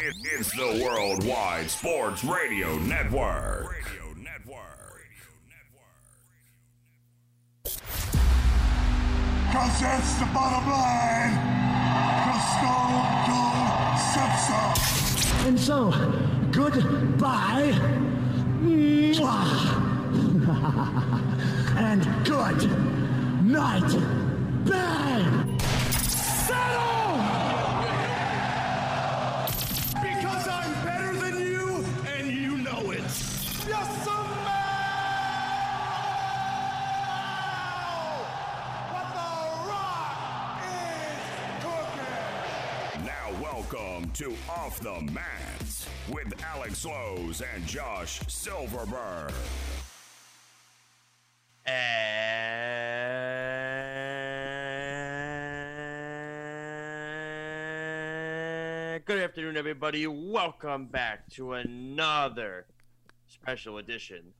It, it's the Worldwide Sports Radio Network. Radio Network. Cause that's the bottom line. The Stone Cold said. And so, goodbye. And good night. Bang! Settle! To Off the Mats with Alex Lowe's and Josh Silverberg. And good afternoon, everybody. Welcome back to another special edition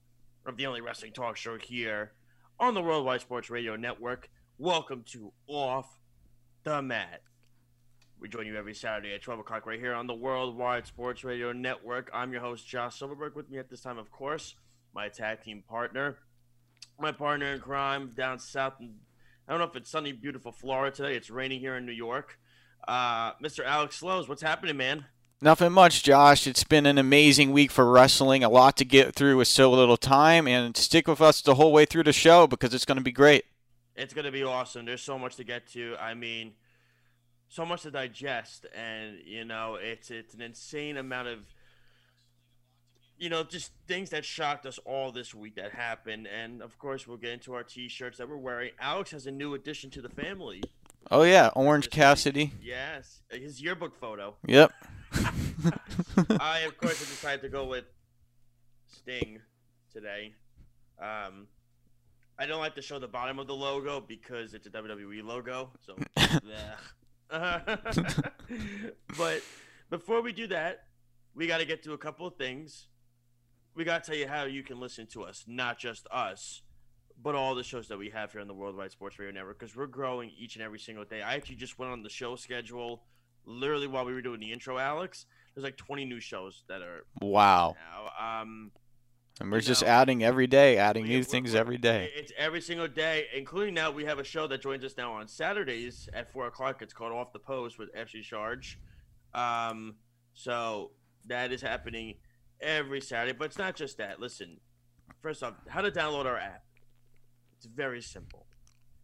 of the only wrestling talk show here on the Worldwide Sports Radio Network. Welcome to Off the Mat. We join you every Saturday at 12 o'clock right here on the Worldwide Sports Radio Network. I'm your host, Josh Silverberg. With me at this time, of course, my tag team partner, my partner in crime down south. In, I don't know if it's sunny, beautiful Florida today. It's raining here in New York. Uh, Mr. Alex Slows, what's happening, man? Nothing much, Josh. It's been an amazing week for wrestling. A lot to get through with so little time, and stick with us the whole way through the show because it's going to be great. It's going to be awesome. There's so much to get to. I mean, so much to digest, and you know, it's it's an insane amount of you know, just things that shocked us all this week that happened. And of course, we'll get into our t-shirts that we're wearing. Alex has a new addition to the family. Oh yeah, Orange Cassidy. Yes, his yearbook photo. Yep. I, of course, have decided to go with Sting today. Um, I don't like to show the bottom of the logo because it's a WWE logo. So, but before we do that, we got to get to a couple of things. We got to tell you how you can listen to us, not just us, but all the shows that we have here on the Worldwide Sports Radio Network because we're growing each and every single day. I actually just went on the show schedule literally while we were doing the intro, Alex. There's like 20 new shows that are Wow. now. Um, And we're You just know, adding every day, adding we- new things every day. It's every single day, including now we have a show that joins us now on Saturdays at four o'clock. It's called Off the Post with FC Charge. Um, so that is happening every Saturday, but it's not just that. Listen, first off, how to download our app? It's very simple.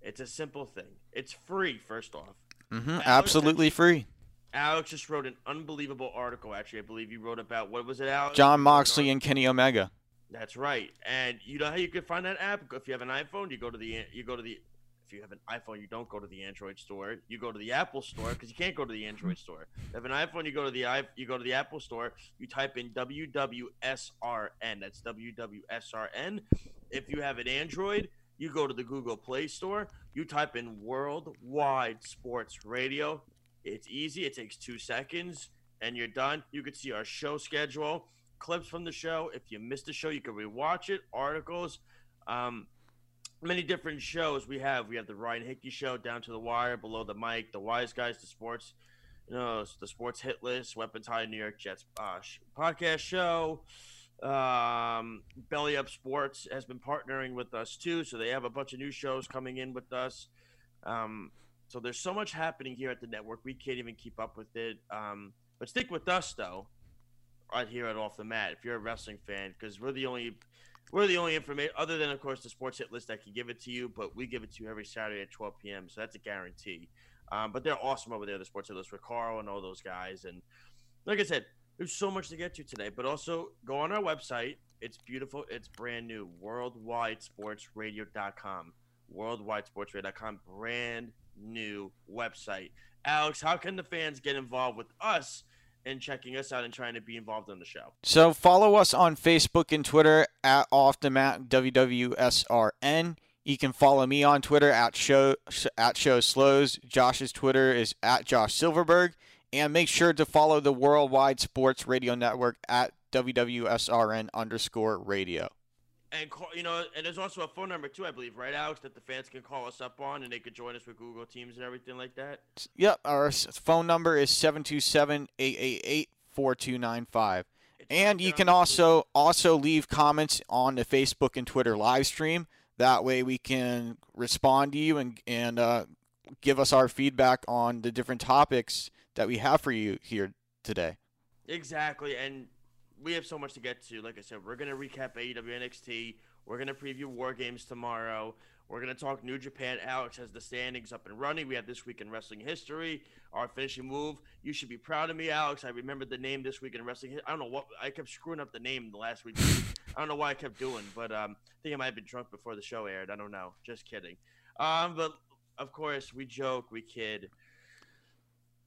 It's a simple thing. It's free. First off, hmm Alex, Absolutely free. Alex just wrote an unbelievable article. Actually, I believe you wrote about what was it, Alex? Jon You wrote an Moxley and Kenny Omega. That's right. And you know how you can find that app? If you have an iPhone, you go to the you go to the if you have an iPhone, you don't go to the Android store. You go to the Apple store because you can't go to the Android store. If you have an iPhone, you go to the i you go to the Apple store. You type in WWSRN. That's WWSRN. If you have an Android, you go to the Google Play Store. You type in Worldwide Sports Radio. It's easy. It takes two seconds, and you're done. You can see our show schedule clips from the show. If you missed the show, you can rewatch it. Articles, um, many different shows we have. We have the Ryan Hickey show, Down to the Wire, Below the Mic, the Wise Guys, the Sports, you know, the Sports Hit List, Weapons High, New York Jets uh, podcast show. Um, Belly Up Sports has been partnering with us too, so they have a bunch of new shows coming in with us. Um, so there's so much happening here at the network, we can't even keep up with it. Um, but stick with us though right here at Off the Mat if you're a wrestling fan, because we're the only we're the only information other than of course the sports hit list that can give it to you, but we give it to you every Saturday at 12 p.m. So that's a guarantee. Um, but they're awesome over there, the sports hit list with Carl and all those guys. And like I said, there's so much to get to today. But also go on our website. It's beautiful. It's brand new. WorldwideSportsRadio.com. WorldwideSportsRadio.com. Brand new website. Alex, how can the fans get involved with us and checking us out and trying to be involved on the show? So follow us on Facebook and Twitter at Off the Mat WWSRN. You can follow me on Twitter at show at show slows. Josh's Twitter is at Josh Silverberg, and make sure to follow the Worldwide Sports Radio Network at WWSRN underscore radio. And call, you know, and there's also a phone number too, I believe, right, Alex, that the fans can call us up on, and they could join us with Google Teams and everything like that. Yep, our phone number is 4295. It's And you can also also leave comments on the Facebook and Twitter live stream. That way we can respond to you and and uh, give us our feedback on the different topics that we have for you here today. Exactly, and we have so much to get to. Like I said, we're gonna recap AEW NXT. We're gonna preview War Games tomorrow. We're gonna talk New Japan. Alex has the standings up and running. We have this week in wrestling history. Our finishing move. You should be proud of me, Alex. I remembered the name this week in wrestling. I don't know what I kept screwing up the name the last week. I don't know why I kept doing, but um, I think I might have been drunk before the show aired. I don't know. Just kidding. Um, but of course, we joke, we kid.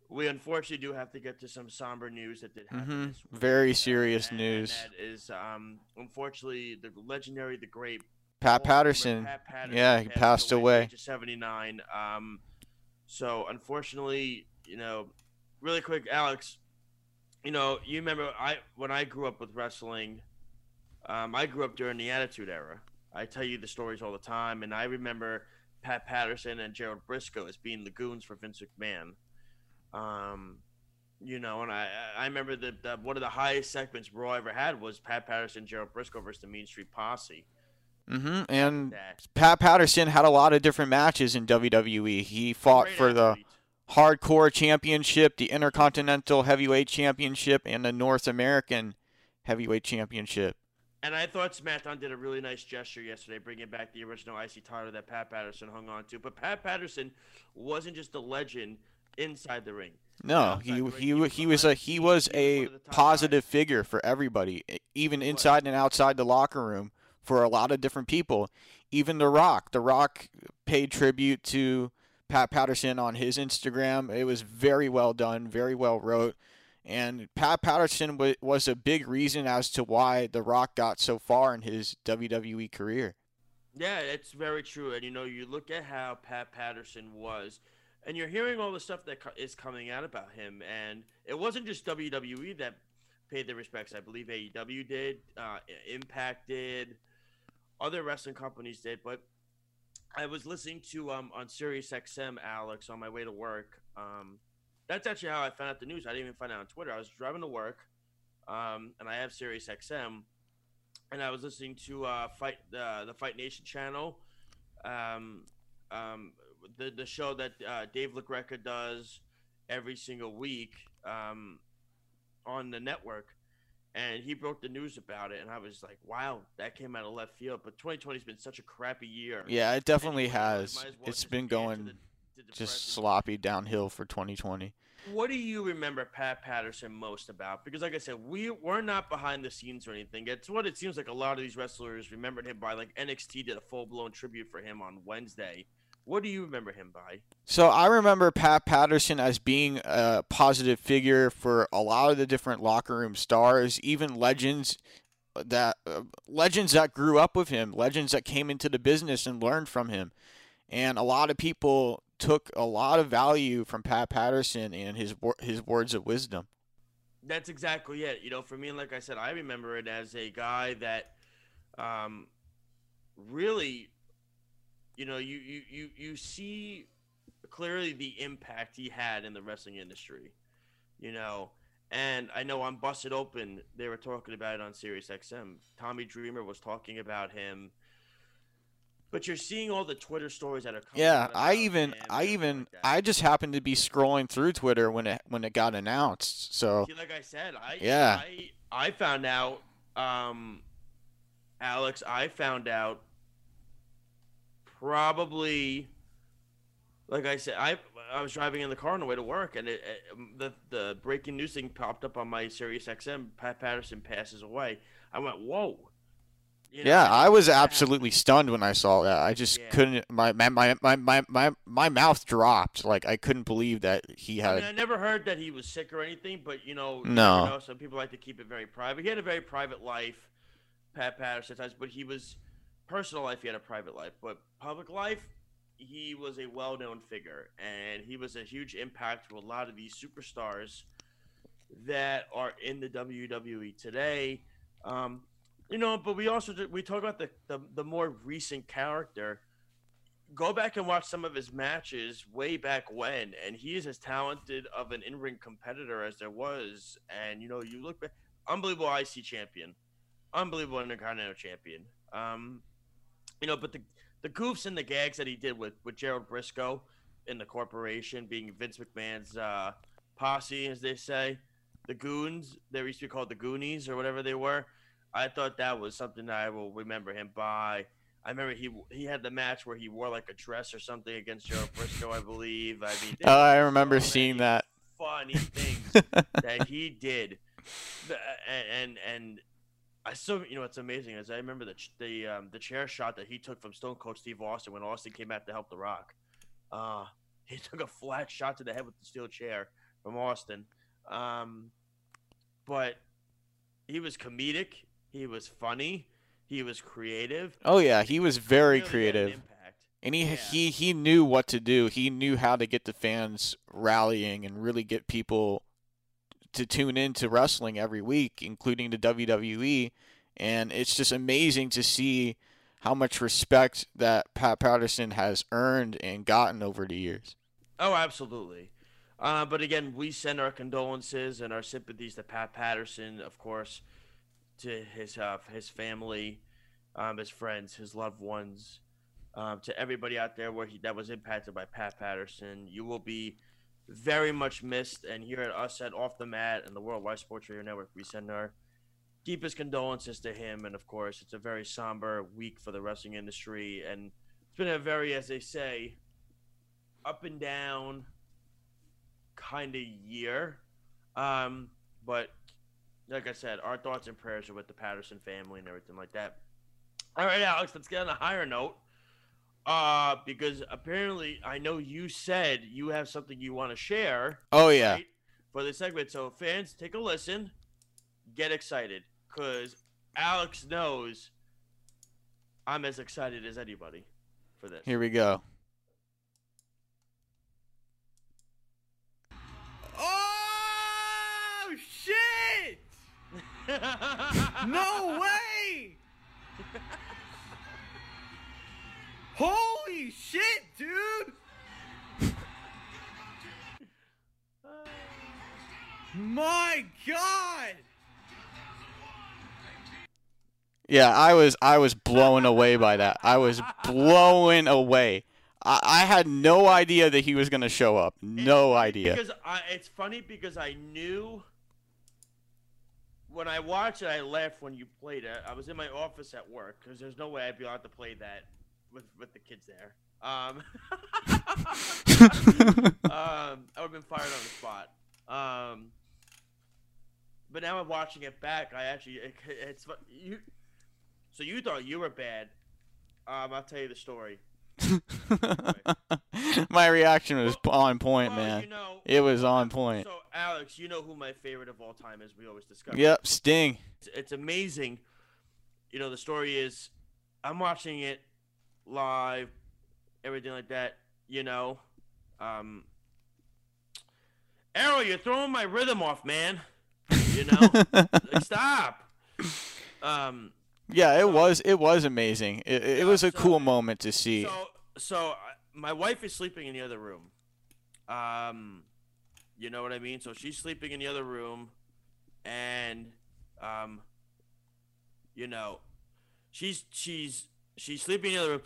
We unfortunately do have to get to some somber news that did happen. Mhm. Very serious And- news. And that is, um, unfortunately, the legendary, the great Pat Patterson. Pat Patterson Yeah, he passed at away. the 79. Um, so unfortunately, you know, really quick, Alex, you know, you remember I when I grew up with wrestling, um, I grew up during the Attitude Era. I tell you the stories all the time, and I remember Pat Patterson and Gerald Brisco as being the goons for Vince McMahon. Um, you know, and I I remember that the, one of the highest segments Raw ever had was Pat Patterson, Gerald Brisco versus the Mean Street Posse. Mm-hmm. And That Pat Patterson had a lot of different matches in WWE. He fought for the. Hardcore Championship, the Intercontinental Heavyweight Championship, and the North American Heavyweight Championship. And I thought SmackDown did a really nice gesture yesterday, bringing back the original IC title that Pat Patterson hung on to. But Pat Patterson wasn't just a legend inside the ring. No, he ring, he wa- he was a he was a one of the top positive guys. figure for everybody, even inside and outside the locker room for a lot of different people. Even The Rock, The Rock paid tribute to Pat Patterson on his Instagram. It was very well done, very well wrote, and Pat Patterson wa was a big reason as to why The Rock got so far in his WWE career. Yeah, it's very true. And you know, you look at how Pat Patterson was, and you're hearing all the stuff that is coming out about him. And it wasn't just WWE that paid their respects. I believe AEW did, uh, Impact did, other wrestling companies did. But I was listening to um on Sirius XM, Alex, on my way to work. Um, that's actually how I found out the news. I didn't even find out on Twitter. I was driving to work, um, and I have Sirius XM and I was listening to uh, fight uh, the Fight Nation channel, um, um, the the show that uh, Dave LaGreca does every single week um, on the network, and he broke the news about it, and I was like, "Wow, that came out of left field." But 2020 has been such a crappy year. Yeah, it definitely has. well It's just been going the- the just depressing sloppy downhill for 2020. what do you remember Pat Patterson most about? Because, like I said, we we're not behind the scenes or anything. It's what it seems like a lot of these wrestlers remembered him by. Like NXT did a full blown tribute for him on Wednesday. What do you remember him by? So I remember Pat Patterson as being a positive figure for a lot of the different locker room stars, even legends that uh, legends that grew up with him, legends that came into the business and learned from him. And a lot of people took a lot of value from Pat Patterson and his his words of wisdom. That's exactly it. You know, for me, like I said, I remember it as a guy that, um, really, you know, you you you you see clearly the impact he had in the wrestling industry. You know, and I know on Busted Open they were talking about it on Sirius XM. Tommy Dreamer was talking about him. But you're seeing all the Twitter stories that are coming. Yeah, I even I even like. I just happened to be scrolling through Twitter when it when it got announced. So See, like I said, I Yeah. I I found out, um, Alex, I found out probably, like I said, I I was driving in the car on the way to work, and it, it, um, the the breaking news thing popped up on my Sirius XM. Pat Patterson passes away. I went, whoa. You know, Yeah, I was absolutely stunned when I saw that. I just Yeah. couldn't. My, my my my my my mouth dropped. Like I couldn't believe that he I had. mean, I never heard that he was sick or anything, but you know, No. never know. Some people like to keep it very private. He had a very private life, Pat Patterson, but he was personal life. He had a private life, but public life, he was a well-known figure, and he was a huge impact to a lot of these superstars that are in the WWE today. Um, you know, but we also we talk about the, the the more recent character. go back and watch some of his matches way back when, and he is as talented of an in-ring competitor as there was. And you know, you look back, unbelievable IC champion, unbelievable Intercontinental champion. Um, you know, but the the goofs and the gags that he did with with Gerald Brisco in the corporation, being Vince McMahon's uh, posse, as they say, the goons. They used to be called the Goonies or whatever they were. I thought that was something that I will remember him by. I remember he he had the match where he wore like a dress or something against Gerald Brisco, I believe. I mean, Oh, I remember so seeing that. funny things that he did, and and, and I still, you know, what's amazing is I remember the ch- the um, the chair shot that he took from Stone Cold Steve Austin when Austin came out to help The Rock. Uh, he took a flat shot to the head with the steel chair from Austin. Um, but he was comedic. He was funny. He was creative. Oh yeah, he was very really had an creative. And he Yeah. he he knew what to do. He knew how to get the fans rallying and really get people to tune into wrestling every week, including the WWE. And it's just amazing to see how much respect that Pat Patterson has earned and gotten over the years. Oh, absolutely. Uh, but again, we send our condolences and our sympathies to Pat Patterson, of course, to his uh, his family, um, his friends, his loved ones, um, to everybody out there where he, that was impacted by Pat Patterson. You will be very much missed. And here at us at Off the Mat and the Worldwide Sports Radio Network, we send our deepest condolences to him. And of course, it's a very somber week for the wrestling industry, and it's been a very, as they say, up and down kind of year. Um, but like I said, our thoughts and prayers are with the Patterson family and everything like that. All right, Alex, let's get on a higher note. Uh, because apparently I know you said you have something you want to share Oh yeah. right, for the segment. So fans, take a listen, get excited, cause Alex knows I'm as excited as anybody for this. Here we go. Oh shit! No way! Holy shit, dude! My god! Yeah, I was I was blown away by that. I was blown away. I, I had no idea that he was gonna show up. No idea. Because I, it's funny because I knew when I watched it, I laughed when you played it. I was in my office at work because there's no way I'd be allowed to play that with with the kids there. Um, um, I would have been fired on the spot. Um, but now I'm watching it back. I actually, it, it's you. So you thought you were bad. Um, I'll tell you the story. My reaction was on point, Well, man. you know, It was on point. So, Alex, you know who my favorite of all time is. We always discuss. Yep, Sting. It's, it's amazing. You know, the story is, I'm watching it live, everything like that. You know, um, Arrow, you're throwing my rhythm off, man. You know, like, stop. Um, Yeah, it was it was amazing. It, it was a so- cool moment to see. So, so my wife is sleeping in the other room. Um, you know what I mean. So she's sleeping in the other room, and um, you know, she's she's she's sleeping in the other room.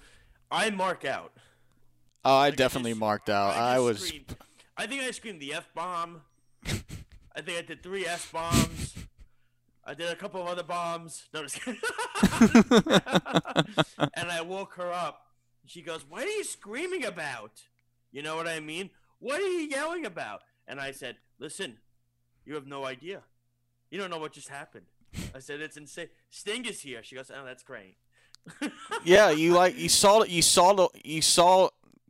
I mark out. Oh, I Like, definitely just- marked out. I just was screamed- I think I screamed the f bomb. I think I did three s bombs. I did a couple of other bombs. No, and I woke her up. She goes, "What are you screaming about?" You know what I mean? What are you yelling about? And I said, "Listen, you have no idea. You don't know what just happened." I said, "It's insane. Sting is here." She goes, "Oh, that's great." Yeah, you like you saw you saw the you saw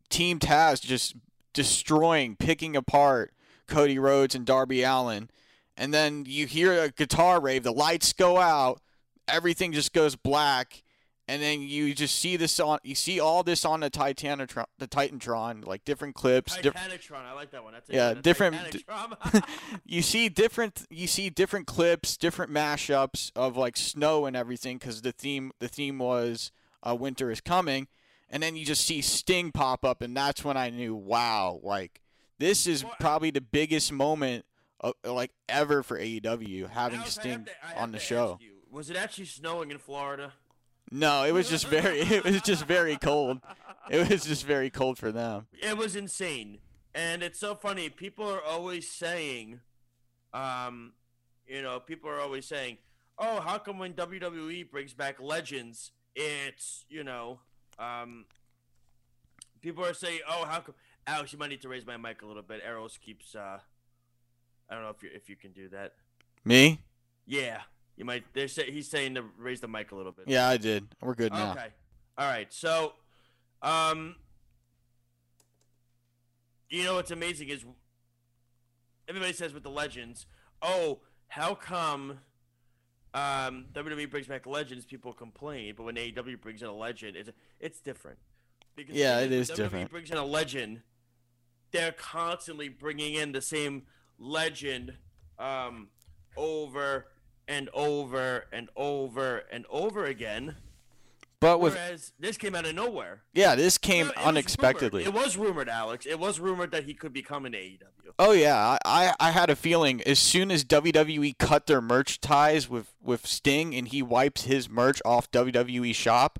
Team Taz just destroying, picking apart Cody Rhodes and Darby Allin, and then you hear a guitar rave, the lights go out, everything just goes black, and then you just see this on you see all this on the Titanatron, the Titantron, like different clips, diff- I like that one. That's a, Yeah, that's different- you see different you see different clips, different mashups of like snow and everything because the theme the theme was uh, winter is coming, and then you just see Sting pop up, and that's when I knew, wow, like this is Well, I- probably the biggest moment of, like ever for AEW having Alex, Sting to- on the show. you, was it actually snowing in Florida? No, it was just very, it was just very cold. It was just very cold for them. It was insane, and it's so funny. People are always saying, um, you know, people are always saying, "Oh, how come when WWE brings back legends, it's you know, um, people are saying, oh, how come?" Alex, you might need to raise my mic a little bit. Arrows keeps, uh, I don't know if you if you can do that. Me? Yeah, you might. They're say, he's saying to raise the mic a little bit. Yeah, I did. We're good now. Okay. All right. So, um, you know what's amazing is everybody says with the legends, oh, how come um, WWE brings back legends? People complain, but when AEW brings in a legend, it's it's different. Because Yeah, it is it when is WWE different. Brings in a legend, they're constantly bringing in the same legend um, over and over and over and over again. But with Whereas this came out of nowhere. yeah, this came it unexpectedly. rumored. It was rumored, Alex. It was rumored that he could become an AEW. Oh yeah, I, I had a feeling as soon as WWE cut their merch ties with with Sting and he wipes his merch off WWE shop,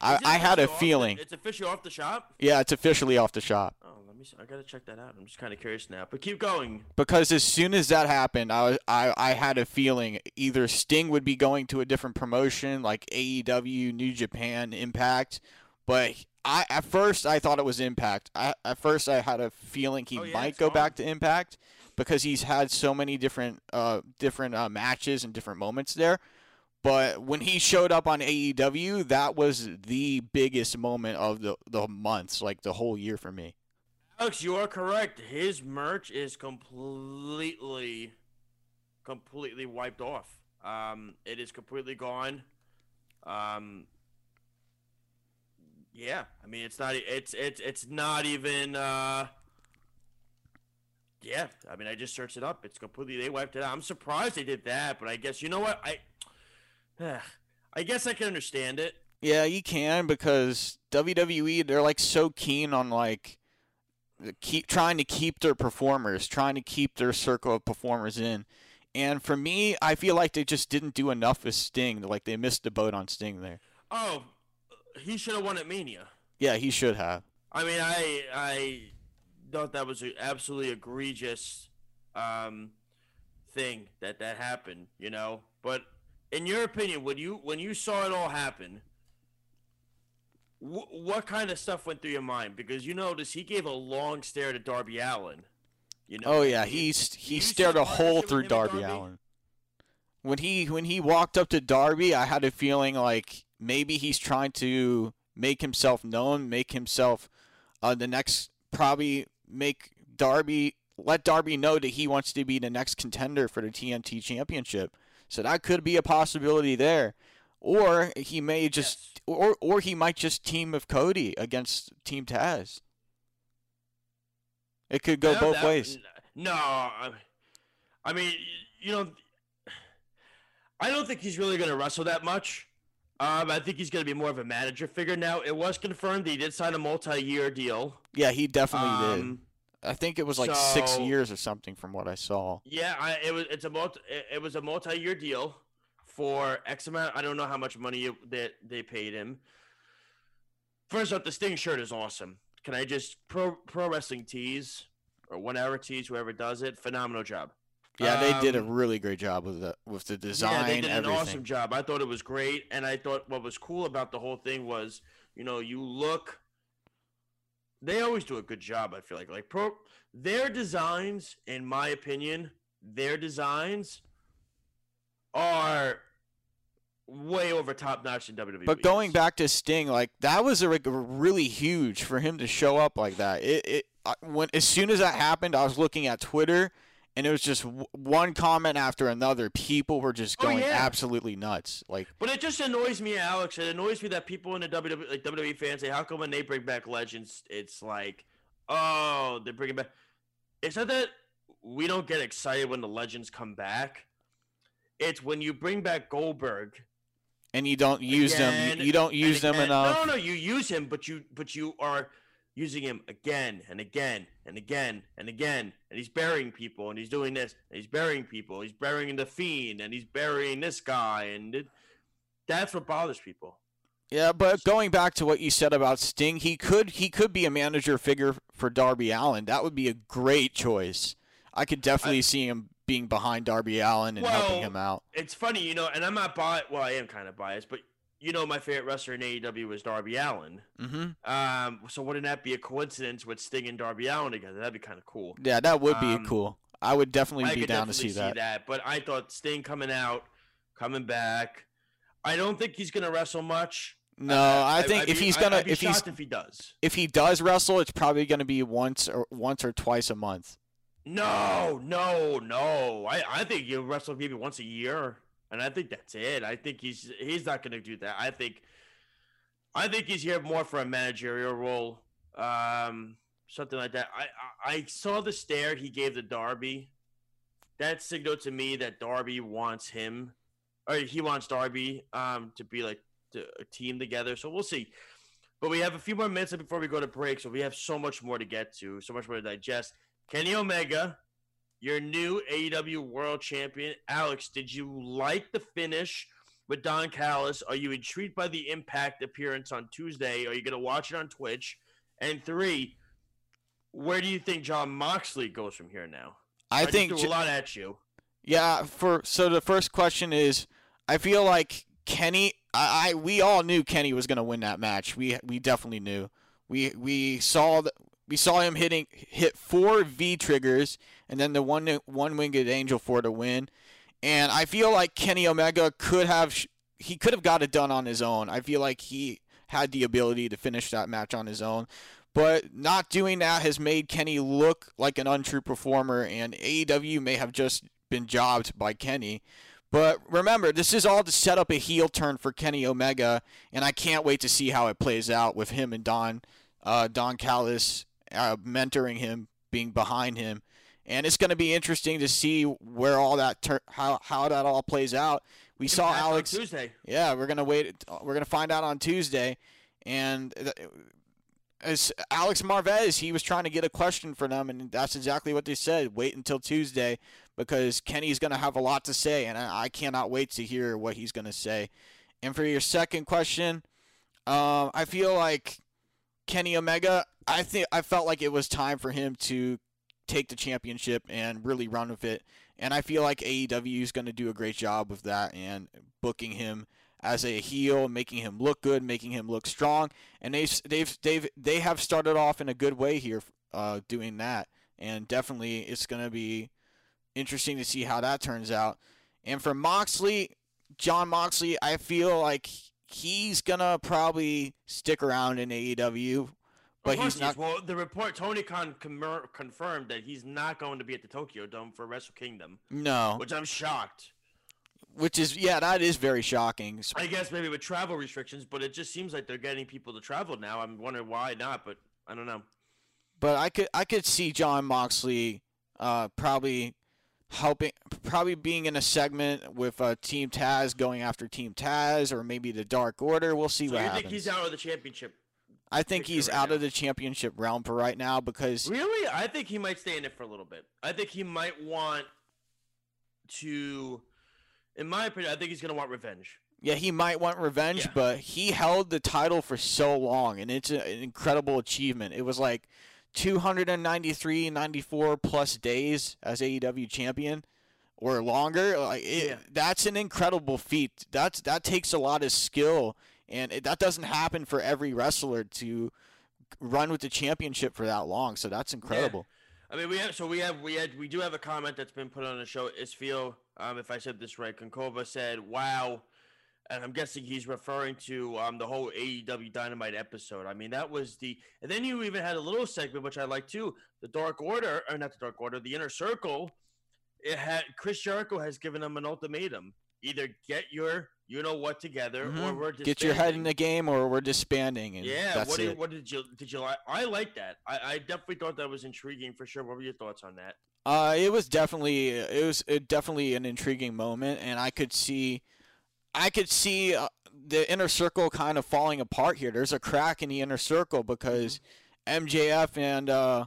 I, I had a off the- feeling. it's officially off the shop. Yeah, it's officially off the shop Oh, me. I gotta check that out. I'm just kind of curious now. But keep going. because as soon as that happened, I was I I had a feeling either Sting would be going to a different promotion like AEW, New Japan, Impact, but I at first I thought it was Impact. I at first I had a feeling he Oh, yeah, might go gone. back to Impact because he's had so many different uh different uh, matches and different moments there. But when he showed up on AEW, that was the biggest moment of the the months, like the whole year for me. Alex, you are correct. His merch is completely, completely wiped off. Um, it is completely gone. Um, yeah, I mean, it's not. It's it's it's not even. Uh, yeah, I mean, I just searched it up. It's completely. They wiped it out. I'm surprised they did that, but I guess you know what I. I guess I can understand it. Yeah, you can because WWE they're like so keen on like keep trying to keep their performers, trying to keep their circle of performers in. And for me, I feel like they just didn't do enough with Sting. Like they missed the boat on Sting there. Oh, he should have won at Mania. Yeah, he should have. I mean, I I thought that was an absolutely egregious um, thing that that happened. You know, but in your opinion, when you when you saw it all happen, wh- what kind of stuff went through your mind? Because you notice he gave a long stare to Darby Allin. You know. Oh yeah, he- he's he see stared a a hole through Darby Darby? Allin. When he when he walked up to Darby, I had a feeling like maybe he's trying to make himself known, make himself uh, the next probably make Darby let Darby know that he wants to be the next contender for the TNT championship. So that could be a possibility there. Or he may just or or he might just team with Cody against Team Taz. It could go No, both that- ways. No, I, mean, you know, I don't think he's really going to wrestle that much. Um, I think he's going to be more of a manager figure now. It was confirmed that he did sign a multi-year deal. Yeah, he definitely did. Um, I think it was like six years or something from what I saw. Yeah, I, it was. It's a multi. It, it was a multi-year deal for X amount. I don't know how much money it, that they paid him. First off, the Sting shirt is awesome. Can I just pro pro wrestling tees or one hour tees, whoever does it, phenomenal job. Yeah, they did a Um, really great job with the with the design. Yeah, they did an awesome job. I thought it was great, and I thought what was cool about the whole thing was, you know, you look. They always do a good job. I feel like like pro their designs, in my opinion, their designs are way over top notch in WWE. But going back to Sting, like that was a, really huge for him to show up like that. It it when as soon as that happened, I was looking at Twitter, and it was just w- one comment after another. People were just Oh, going yeah. absolutely nuts. Like But it just annoys me, Alex. It annoys me that people in the WWE, like WWE fans say, "How come when they bring back legends, it's like, oh, they're bringing back." It's not that we don't get excited when the legends come back. It's when you bring back Goldberg, and you don't use them. You, you don't use them enough. No, no, you use him, but you but you are using him again and again and again and again, and he's burying people, and he's doing this, and he's burying people, he's burying the fiend, and he's burying this guy, and it, that's what bothers people. Yeah, but going back to what you said about Sting, he could he could be a manager figure for Darby Allin. That would be a great choice. I could definitely see him being behind Darby Allin and helping him out. It's funny, you know, and I'm not biased. Well, I am kind of biased, but you know, my favorite wrestler in AEW was Darby Allin. hmm Um, so wouldn't that be a coincidence with Sting and Darby Allin together? That'd be kind of cool. Yeah, that would be Um, cool. I would definitely I be down to definitely see that. But I thought Sting coming out, coming back. I don't think he's gonna wrestle much. No, Uh, I think I'd if be- he's gonna if he's if he does. if he does wrestle, it's probably going to be once or once or twice a month. No, no, no. I, I think he'll wrestle maybe once a year, and I think that's it. I think he's he's not going to do that. I think I think he's here more for a managerial role, um, something like that. I, I I saw the stare he gave to Darby. That signaled to me that Darby wants him, or he wants Darby um, to be like to, a team together. So we'll see. But we have a few more minutes before we go to break, so we have so much more to get to, so much more to digest. Kenny Omega, your new AEW World Champion. Alex, did you like the finish with Don Callis? Are you intrigued by the Impact appearance on Tuesday? Are you going to watch it on Twitch? And three, where do you think Jon Moxley goes from here now? I just think threw a lot at you. Yeah, for so the first question is I feel like Kenny I, I we all knew Kenny was going to win that match. We we definitely knew. We we saw the, we saw him hitting hit four V triggers and then the one one winged angel for the win. And I feel like Kenny Omega could have he could have got it done on his own. I feel like he had the ability to finish that match on his own. But not doing that has made Kenny look like an untrue performer, and AEW may have just been jobbed by Kenny. But remember, this is all to set up a heel turn for Kenny Omega, and I can't wait to see how it plays out with him and Don, uh, Don Callis uh, mentoring him, being behind him, and it's going to be interesting to see where all that tur- how how that all plays out. We saw Impact on Alex. Tuesday. Yeah, we're gonna wait. We're gonna find out on Tuesday, and as Alex Marvez, he was trying to get a question for them, and that's exactly what they said. Wait until Tuesday because Kenny's gonna have a lot to say, and I, cannot wait to hear what he's gonna say. And for your second question, um, I feel like Kenny Omega. I think I felt like it was time for him to take the championship and really run with it. And I feel like AEW is going to do a great job with that and booking him as a heel, making him look good, making him look strong. And they've they've they've they have started off in a good way here, uh, doing that. And definitely, it's going to be interesting to see how that turns out. And for Moxley, Jon Moxley, I feel like he's gonna probably stick around in AEW, but he's not. is. Well, the report Tony Khan commer- confirmed that he's not going to be at the Tokyo Dome for Wrestle Kingdom, No, which I'm shocked. which is yeah, that is very shocking. I guess maybe with travel restrictions, but it just seems like they're getting people to travel now. I'm wondering why not, but I don't know. But I could I could see Jon Moxley uh, probably helping, probably being in a segment with uh, Team Taz going after Team Taz, or maybe the Dark Order. We'll see So what you happens. think he's out of the championship? I think he's right out now? of the championship realm for right now because Really? I think he might stay in it for a little bit. I think he might want to. In my opinion, I think he's going to want revenge. Yeah, he might want revenge, Yeah. but he held the title for so long, and it's a- an incredible achievement. It was like 293, 94 plus days as AEW champion or longer. Like it, Yeah. that's an incredible feat. That's that takes a lot of skill, and it, that doesn't happen for every wrestler to run with the championship for that long. So that's incredible. I mean, we have so we have we had we do have a comment that's been put on the show. Isfeel, um, if I said this right, Konkova said, "Wow," and I'm guessing he's referring to um the whole AEW Dynamite episode. I mean, that was the, and then you even had a little segment which I like too, the Dark Order, or not the Dark Order, the Inner Circle. It had Chris Jericho has given them an ultimatum: either get your you know what together, or Mhm. we're Get your head in the game, or we're disbanding, and Yeah, that's what did, what did you did you like? I like that. I, I definitely thought that was intriguing for sure. What were your thoughts on that? Uh, it was definitely it was it definitely an intriguing moment, and I could see, I could see uh, the inner circle kind of falling apart here. There's a crack in the inner circle because MJF and uh,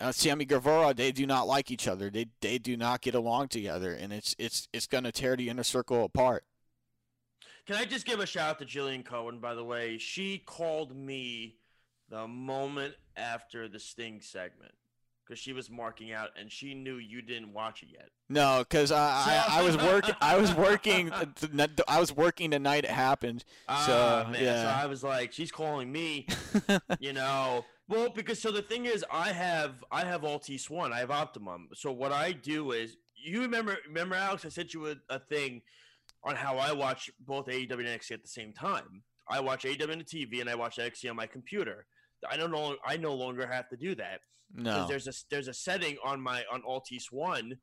uh, Sammy Guevara they do not like each other. They they do not get along together, and it's it's it's gonna tear the inner circle apart. Can I just give a shout out to Jillian Cohen, by the way? She called me the moment after the Sting segment because she was marking out and she knew you didn't watch it yet. No, because I, I I was working I was working I was working the night it happened. So Ah, man. So I was like, she's calling me, you know. Well, because so the thing is, I have I have Altice One, I have Optimum. So what I do is, you remember remember Alex? I sent you a, a thing on how I watch both AEW and NXT at the same time. I watch AEW on the TV and I watch NXT on my computer. I don't know. I no longer have to do that no. there's a there's a setting on my on Altice One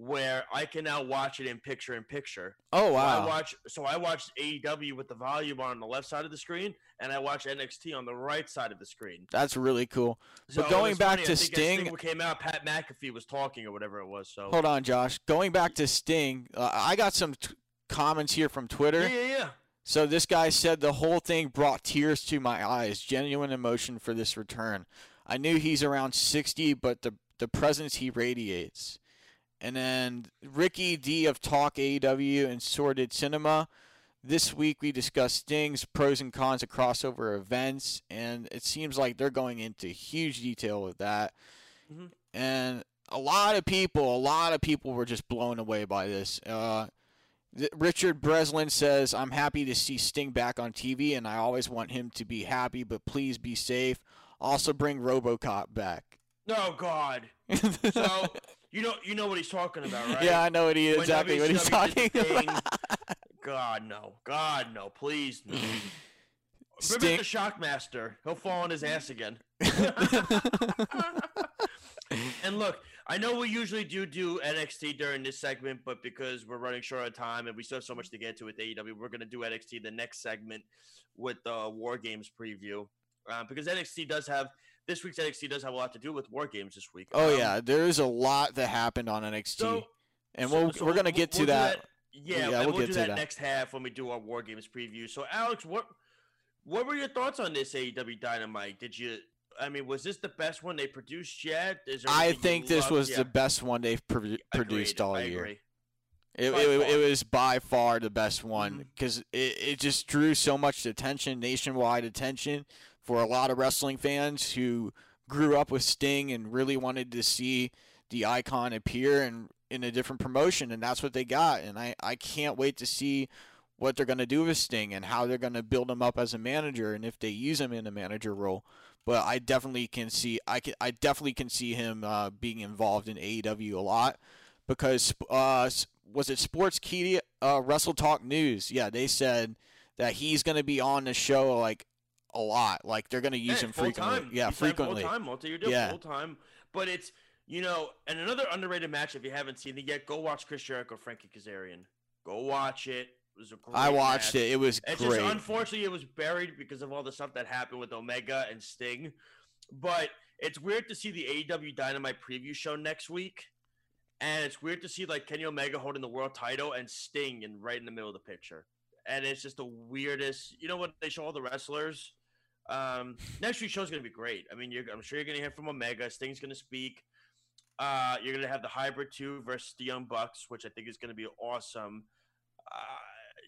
where I can now watch it in picture in picture. Oh So I watch so I watched AEW with the volume on the left side of the screen, and I watch NXT on the right side of the screen. That's really cool. So But going back funny, to as Sting, came out. Pat McAfee was talking or whatever it was. So hold on, Josh. Going back to Sting, uh, I got some t- comments here from Twitter. yeah, yeah, yeah. So this guy said the whole thing brought tears to my eyes. Genuine emotion for this return. I knew he's around 60, but the the presence he radiates. And then Ricky D of Talk AEW and Sorted Cinema. This week we discussed Sting's pros and cons of crossover events, and it seems like they're going into huge detail with that. Mhm. And a lot of people, a lot of people were just blown away by this. Uh, Th- Richard Breslin says, I'm happy to see Sting back on TV, and I always want him to be happy, but please be safe. Also, bring Robocop back. Oh God. So you know you know what he's talking about, right? Yeah, I know what he When exactly what he's talking thing- about. God no. God no. Please no. Remember the Shockmaster? He'll fall on his ass again. and look, I know we usually do do NXT during this segment, but because we're running short on time and we still have so much to get to with AEW, we're going to do NXT the next segment with the War Games preview. Uh, because NXT does have this week's NXT does have a lot to do with War Games this week. oh, Um, yeah, there is a lot that happened on NXT. So, and we'll, so we're going to we'll- get to we'll do that. Yeah, Yeah, we'll we'll, get do to that, that. next half when we do our War Games preview. So, Alex, what what were your thoughts on this AEW Dynamite? Did you? I mean, was this the best one they produced yet? Is there I think this loved? was Yeah, the best one they've pro- produced all I year. agree. It, it, it was by far the best one because it, it just drew so much attention, nationwide attention for a lot of wrestling fans who grew up with Sting and really wanted to see the icon appear in, in a different promotion, and that's what they got. And I, I can't wait to see what they're going to do with Sting and how they're going to build him up as a manager and if they use him in a manager role. But I definitely can see I can I definitely can see him uh, being involved in AEW a lot because uh, was it Sportskeeda uh, Wrestle Talk News? Yeah, they said that he's going to be on the show like a lot. Like they're going to use Yeah, him frequently. time. Yeah, He signed frequently. Full time, multi-year deal, Yeah. full time. But it's you know, and another underrated match if you haven't seen it yet, go watch Chris Jericho, Frankie Kazarian. Go watch it. It was a great I watched match. it. It was It's great. just unfortunately it was buried because of all the stuff that happened with Omega and Sting. But it's weird to see the AEW Dynamite preview show next week. And it's weird to see like Kenny Omega holding the world title and Sting in right in the middle of the picture. And it's just the weirdest. You know what? They show all the wrestlers. Um, next week's show is going to be great. I mean, you're, I'm sure you're going to hear from Omega. Sting's going to speak. Uh, you're going to have the Hybrid 2 versus the Young Bucks, which I think is going to be awesome. Uh,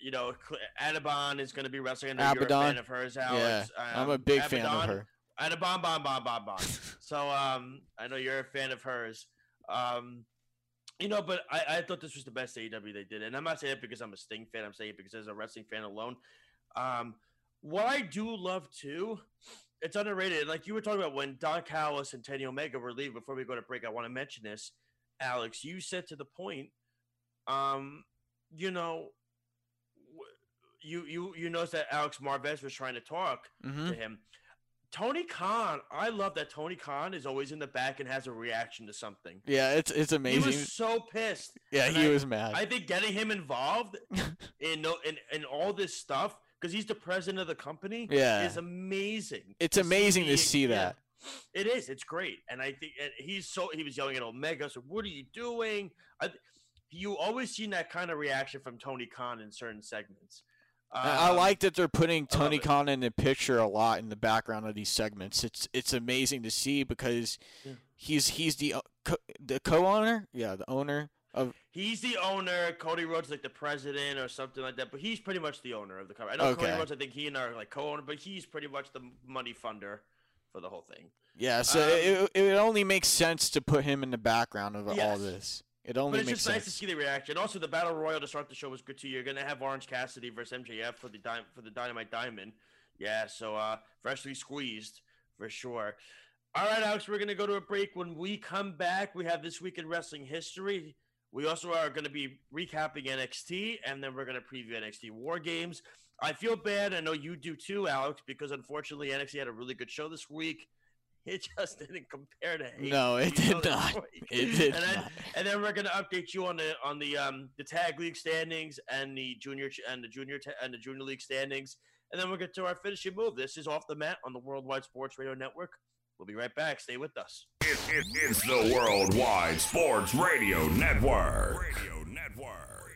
you know, Adabon is going to be wrestling. I know you're a Abaddon? fan of hers, yeah, Alex. I'm Um, a big fan of Abaddon- her. Adabon, bon, bon, bon, bon. so um, I know you're a fan of hers. Um, you know, but I, I thought this was the best AEW they did, and I'm not saying it because I'm a Sting fan. I'm saying it because as a wrestling fan alone. Um, what I do love too, it's underrated. Like you were talking about when Don Callis and Kenny Omega were leaving. Before we go to break, I want to mention this, Alex. You said to the point, um, you know, you you you noticed that Alex Marvez was trying to talk hmm to him. Tony Khan, I love that Tony Khan is always in the back and has a reaction to something. Yeah, it's it's amazing. He was so pissed. yeah, and he I- was mad. I think getting him involved in no- in, in all this stuff because he's the president of the company Yeah. is amazing. It's To amazing to see yeah. that. It is. It's great, and I think and he's so he was yelling at Omega. So what are you doing? I, you always seen that kind of reaction from Tony Khan in certain segments. And I Um, like that they're putting Tony. Khan in the picture a lot in the background of these segments. It's it's amazing to see because Yeah. he's he's the the co-owner, yeah, the owner of He's the owner. Cody Rhodes like the president or something like that, but he's pretty much the owner of the company. I know Cody Okay. Rhodes. I think he and I are like co-owner, but he's pretty much the money funder for the whole thing. yeah. So Um, it it only makes sense to put him in the background of all this. It But only it's makes just nice to see the reaction. Also, the battle royal to start the show was good too. You're gonna have Orange Cassidy versus MJF for the dy- for the Dynamite Diamond. Yeah, so uh, freshly squeezed for sure. All right, Alex, we're gonna go to a break. When we come back, we have this week in wrestling history. We also are going to be recapping NXT, and then we're going to preview NXT War Games. I feel bad. I know you do too, Alex, because unfortunately NXT had a really good show this week. It just didn't compare to No, it did not. It did and then, not. And then we're going to update you on the on the um the tag league standings and the junior and the junior ta- and the junior league standings, and then we'll get to our finishing move. This is off the mat on the Worldwide Sports Radio Network. We'll be right back. Stay with us. It, it, it's the Worldwide Sports Radio Network. Radio Network.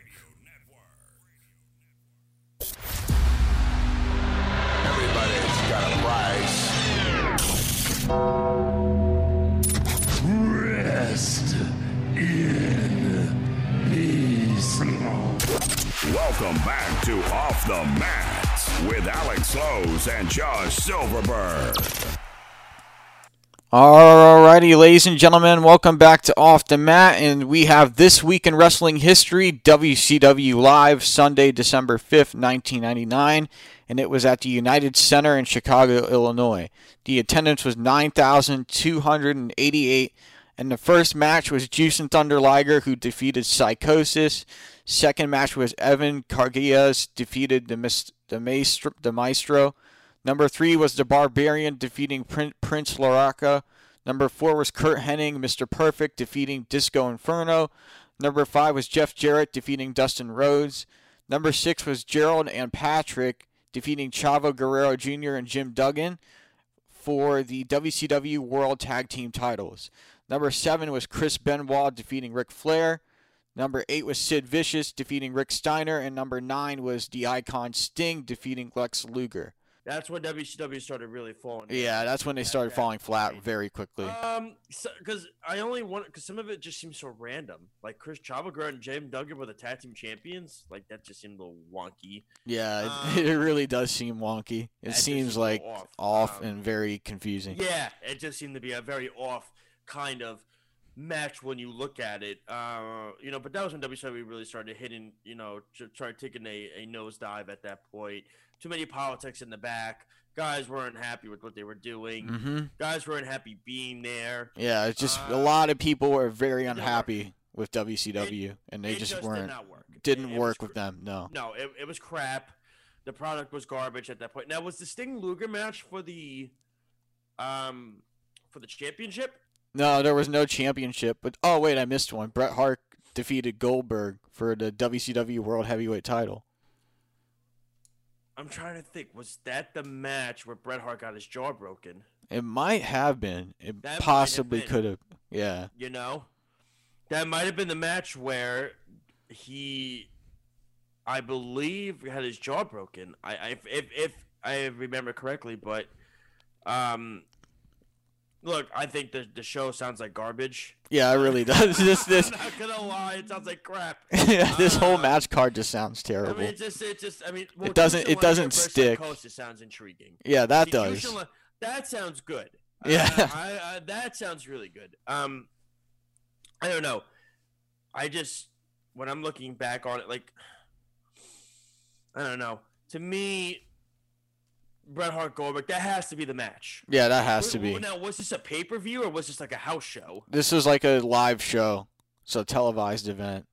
Everybody's got a price. Rest in peace. Welcome back to Off the Mat with Alex Lowe's and Josh Silverberg. Alrighty, ladies and gentlemen, welcome back to Off the Mat, and we have this week in wrestling history WCW Live, Sunday, December fifth, nineteen ninety nine, and it was at the United Center in Chicago, Illinois. The attendance was nine thousand two hundred and the first match was Jushin Thunder Liger, who defeated Psychosis. Second match was Evan Karagias defeated the the Maestro. The Maestro. Number three was the Barbarian defeating Prin- Prince Laraca. Number four was Curt Hennig, Mr. Perfect, defeating Disco Inferno. Number five was Jeff Jarrett defeating Dustin Rhodes. Number six was Gerald and Patrick defeating Chavo Guerrero Jr. and Jim Duggan for the WCW World Tag Team titles. Number seven was Chris Benoit defeating Ric Flair. Number eight was Sid Vicious defeating Rick Steiner, and number nine was the Icon Sting defeating Lex Luger. That's when WCW started really falling. Yeah, that's when they started yeah. falling flat very quickly. Um, because I only want because some of it just seems so random. Like Chris Chavagra and Jim Duggan were the tag team champions. Like that just seemed a little wonky. Yeah, um, it, it really does seem wonky. It seems seems like off, off. Um, and very confusing. Yeah, it just seemed to be a very off kind of match when you look at it. Uh, you know, but that was when WWE really started hitting. You know, started taking a, a nosedive at that point. Too many politics in the back. Guys weren't happy with what they were doing. hmm Guys weren't happy being there. Yeah, it's just a Uh, lot of people were very unhappy with WCW, and they it just, did weren't not work. didn't It- it work cr- with them. No. No, it, it was crap. The product was garbage at that point. Now, was the Sting Luger match for the um for the championship? No, there was no championship. But oh wait, I missed one. Bret Hart defeated Goldberg for the WCW World Heavyweight Title. I'm trying to think. Was that the match where Bret Hart got his jaw broken? It might have been. It That possibly could have. Yeah. You know, that might have been the match where he, I believe, had his jaw broken. I, I if if I remember correctly, but um, look, I think the the show sounds like garbage. Yeah, it really does. this this I'm not gonna lie, it sounds like crap. yeah, this whole Uh, match card just sounds I terrible. mean, it just, it just, I mean, well, doesn't- it doesn't Liger versus stick. Psychosis sounds intriguing. yeah, that does. Jushin that sounds good. Yeah. Uh, I, I, that sounds really good. Um, I don't know. I just, when I'm looking back on it, like, I don't know. To me, Bret Hart Goldberg, that has to be the match. Yeah, that has to be. Now, was this a pay per view or was this like a house show? This was like a live show, so televised event.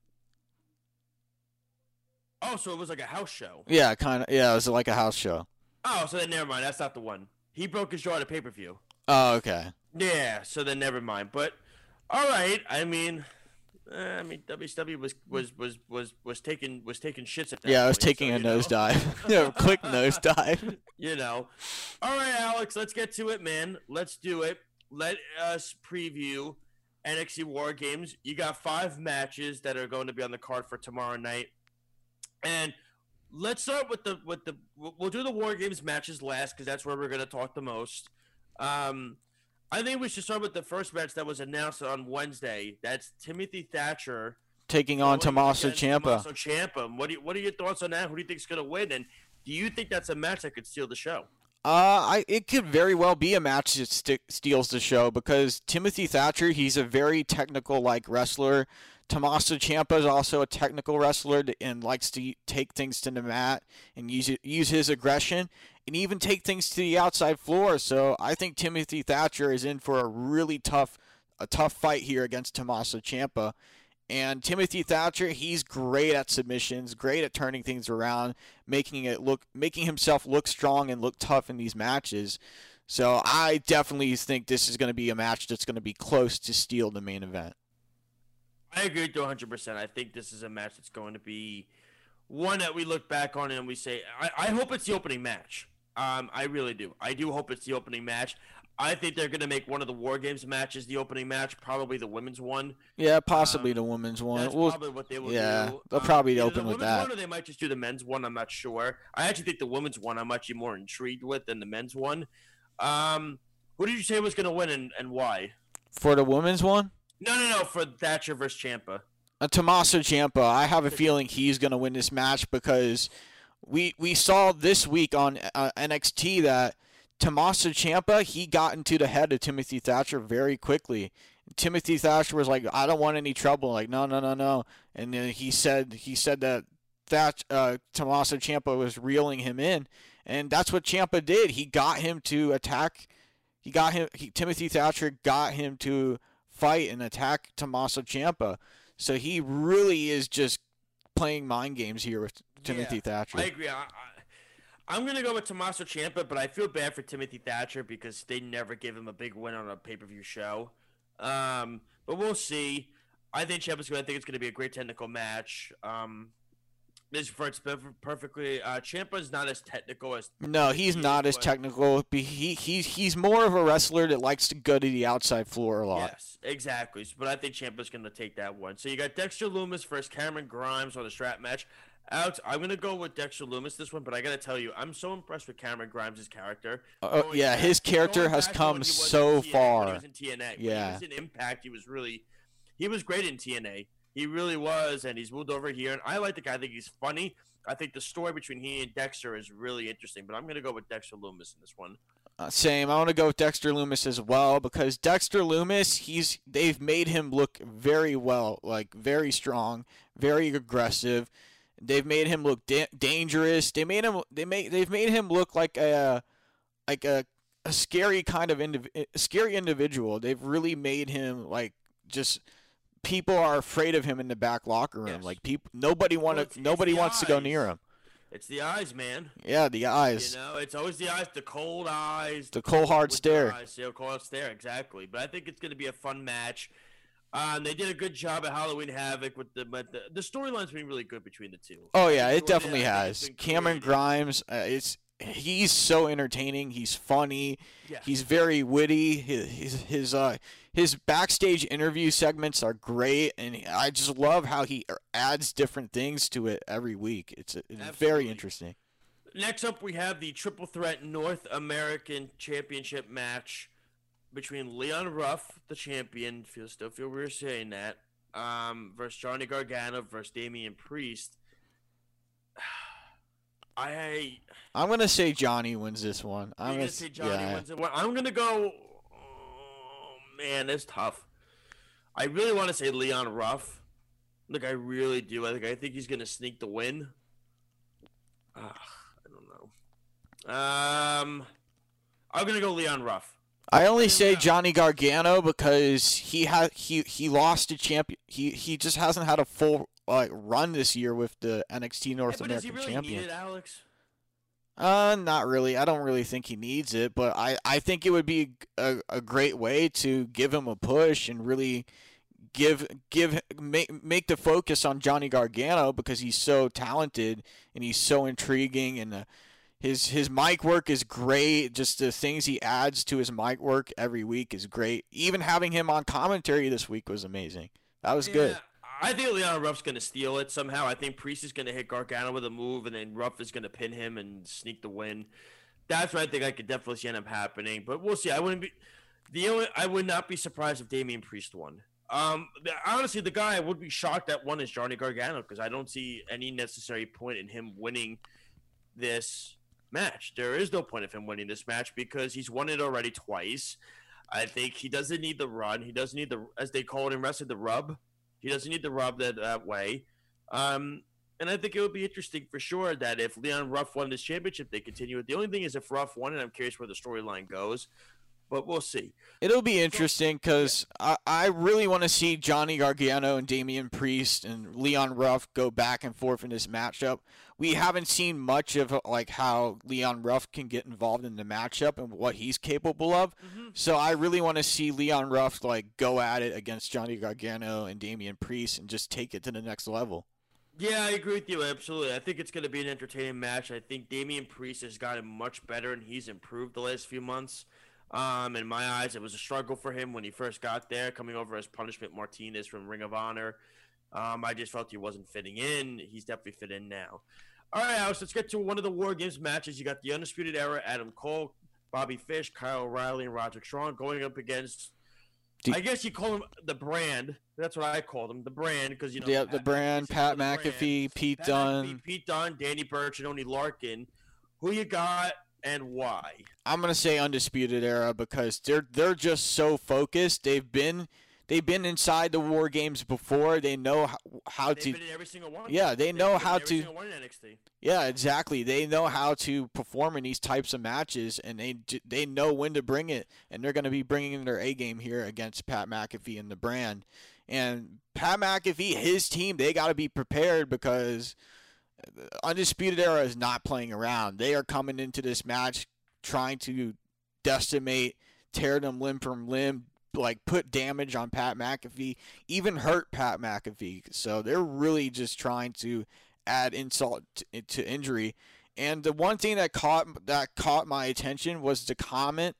Oh, so it was like a house show. Yeah, kind of. Yeah, it was like a house show. Oh, so then never mind. That's not the one. He broke his jaw at a pay per view. Oh, okay. Yeah, so then never mind. But all right, I mean, eh, I mean WCW was was was was was taking was taking shits at that. Yeah, I was point, taking so, a nosedive. yeah, quick nosedive. You know. All right, Alex, let's get to it, man. Let's do it. Let us preview NXT War Games. You got five matches that are going to be on the card for tomorrow night, and let's start with the with the we'll do the war games matches last because that's where we're gonna talk the most. Um, I think we should start with the first match that was announced on Wednesday. That's Timothy Thatcher Taking on going Tommaso Ciampa. Tommaso Ciampa. What do you, what are your thoughts on that? Who do you think is gonna win? And do you think that's a match that could steal the show? Uh, I it could very well be a match that st- steals the show because Timothy Thatcher, he's a very technical like wrestler. Tommaso Ciampa is also a technical wrestler and likes to take things to the mat and use use his aggression and even take things to the outside floor. So I think Timothy Thatcher is in for a really tough a tough fight here against Tommaso Ciampa. And Timothy Thatcher, he's great at submissions, great at turning things around, making it look making himself look strong and look tough in these matches. So I definitely think this is going to be a match that's going to be close to steal the main event. I agree you 100%. I think this is a match that's going to be one that we look back on and we say, I, I hope it's the opening match. Um, I really do. I do hope it's the opening match. I think they're going to make one of the War Games matches the opening match, probably the women's one. Yeah, possibly Um, the women's one. That's Well, probably what they will yeah, do. they'll Um, probably open the with that. One or they might just do the men's one. I'm not sure. I actually think the women's one I'm actually more intrigued with than the men's one. Um, who did you say was going to win and, and why? for the women's one, No, no, no. For Thatcher versus Ciampa. uh, Tommaso Ciampa, I have a feeling he's going to win this match because we we saw this week on uh, NXT that Tommaso Ciampa he got into the head of Timothy Thatcher very quickly. Timothy Thatcher was like, "I don't want any trouble." Like, no, no, no, no. And then he said he said that that uh, Tommaso was reeling him in, and that's what Ciampa did. He got him to attack. He got him. He, Timothy Thatcher got him to fight and attack Tommaso Ciampa. So he really is just playing mind games here with Timothy Yeah, Thatcher. I agree. I, I, I'm gonna go with Tommaso Ciampa, but I feel bad for Timothy Thatcher because they never give him a big win on a pay per view show. Um, but we'll see. I think Ciampa's going. I think it's going to be a great technical match. Um, this perf- perfectly. Uh, Ciampa's not as technical as no, he's he not as technical. But he he's he's more of a wrestler that likes to go to the outside floor a lot. Yes, exactly. But I think Ciampa's going to take that one. So you got Dexter Lumis versus Cameron Grimes on the strap match. Alex, I'm going to go with Dexter Lumis this one, but I got to tell you, I'm so impressed with Cameron Grimes' character. Going yeah, back- his character has come he was in so TNA, far. He was in TNA. Yeah. he was in Impact. He was really, he was great in TNA. He really was, and he's moved over here. And I like the guy. I think he's funny. I think the story between he and Dexter is really interesting. But I'm going to go with Dexter Lumis in this one. Uh, same. I want to go with Dexter Lumis as well because Dexter Lumis, he's they've made him look very well, like very strong, very aggressive. They've made him look da- dangerous. They made him. They made. They've made him look like a, like a, a scary kind of indiv- eh, scary individual. They've really made him like just. People are afraid of him in the back locker room. Yes. Like people, nobody want Well, to. Nobody the wants to go near him. It's the eyes, man. Yeah, the eyes, You know, it's always the eyes, the cold eyes, the cold hard stare. Eyes, you know, cold stare, exactly. But I think it's going to be a fun match. Um, they did a good job at Halloween Havoc with the but the, the storyline's been really good between the two. Oh yeah, it definitely has. Cameron. Grimes, uh, it's he's so entertaining. He's funny. Yeah. He's very witty. His his his, uh, his backstage interview segments are great, and I just love how he er, adds different things to it every week. It's, it's very interesting. Next up, we have the Triple Threat North American Championship match between Leon Ruff, the champion, feel still feel weird saying that, um, versus Johnny Gargano versus Damian Priest. I I'm gonna say Johnny wins this one. I'm gonna s- say Johnny yeah. wins it. I'm gonna go. Oh, man, it's tough. I really want to say Leon Ruff. Look, I really do. I think I think he's gonna sneak the win. Ah, I don't know. Um, I'm gonna go Leon Ruff. I only say Yeah. Johnny Gargano because he had he he lost a champion. He he just hasn't had a full like run this year with the NXT North Yeah, but does he American really champion. need it, Alex? Uh, not really. I don't really think he needs it, but I, I think it would be a, a great way to give him a push and really give give make make the focus on Johnny Gargano because he's so talented and he's so intriguing and uh, his his mic work is great. Just the things he adds to his mic work every week is great. Even having him on commentary this week was amazing. That was good. I think Leon Ruff's going to steal it somehow. I think Priest is going to hit Gargano with a move, and then Ruff is going to pin him and sneak the win. That's what I think I could definitely see end up happening. But we'll see. I wouldn't be the only, I would not be surprised if Damian Priest won. Um, honestly, the guy I would be shocked that one is Johnny Gargano because I don't see any necessary point in him winning this match. There is no point of him winning this match because he's won it already twice. I think he doesn't need the run. He doesn't need the, as they call it in wrestling, the rub. He doesn't need the rub that, that way. Um, and I think it would be interesting for sure that if Leon Ruff won this championship, they continue it. The only thing is if Ruff won it, I'm curious where the storyline goes, but we'll see. It'll be interesting because I, I really want to see Johnny Gargano and Damian Priest and Leon Ruff go back and forth in this matchup. We haven't seen much of like how Leon Ruff can get involved in the matchup and what he's capable of. Mm-hmm. So I really want to see Leon Ruff like go at it against Johnny Gargano and Damian Priest and just take it to the next level. Yeah, I agree with you absolutely. I think it's going to be an entertaining match. I think Damian Priest has gotten much better and he's improved the last few months. Um, in my eyes, it was a struggle for him when he first got there, coming over as Punishment Martinez from Ring of Honor. Um, I just felt he wasn't fitting in. He's definitely fit in now. All right, Alex, let's get to one of the War Games matches. You got the Undisputed Era, Adam Cole, Bobby Fish, Kyle O'Reilly, and Roderick Strong going up against. Do- I guess you call him the brand. That's what I call them, the brand, because you know Yeah, the brand, Pat the brand. McAfee, Pete Pat Dunne. McAfee, Pete Dunne, Danny Burch, and Oney Lorcan. Who you got and why? I'm gonna say undisputed era because they're they're just so focused. They've been they've been inside the war games before. They know how, how to every single one. Yeah, they They've know how to- single one in NXT. yeah exactly. They know how to perform in these types of matches, and they they know when to bring it, and they're gonna be bringing their A game here against Pat McAfee and the brand. And Pat McAfee, his team, they got to be prepared because Undisputed Era is not playing around. They are coming into this match trying to decimate, tear them limb from limb, like put damage on Pat McAfee, even hurt Pat McAfee. So they're really just trying to add insult to, to injury. And the one thing that caught that caught my attention was the comment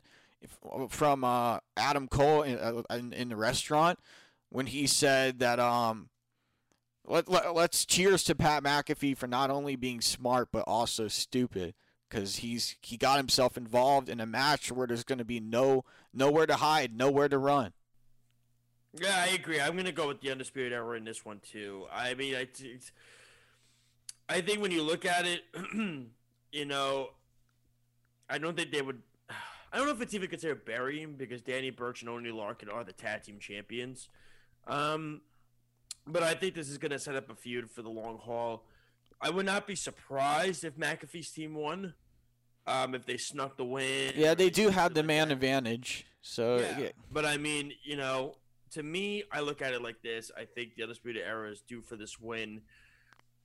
from uh, Adam Cole in, uh, in, in the restaurant when he said that um let, let, let's cheers to Pat McAfee for not only being smart but also stupid because he's he got himself involved in a match where there's going to be no nowhere to hide, nowhere to run. Yeah, I agree. I'm gonna go with the undisputed era in this one too. I mean, I, I think when you look at it, you know, I don't think they would. I don't know if it's even considered burying because Danny Burch and Oney Lorcan are the tag team champions. Um, but I think this is gonna set up a feud for the long haul. I would not be surprised if McAfee's team won. Um, if they snuck the win. Yeah, they do have the man advantage. So yeah. yeah. But I mean, you know, to me, I look at it like this. I think the Undisputed Era is due for this win.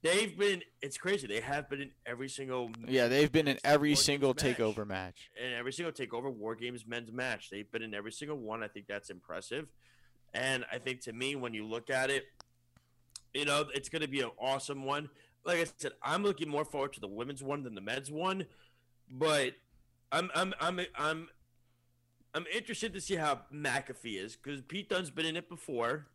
They've been, it's crazy. They have been in every single. Yeah, they've been in every single takeover match. And every single takeover War Games men's match. They've been in every single one. I think that's impressive. And I think to me, when you look at it, you know, it's going to be an awesome one. Like I said, I'm looking more forward to the women's one than the men's one. But I'm, I'm, I'm, I'm, I'm interested to see how McAfee is because Pete Dunne's been in it before.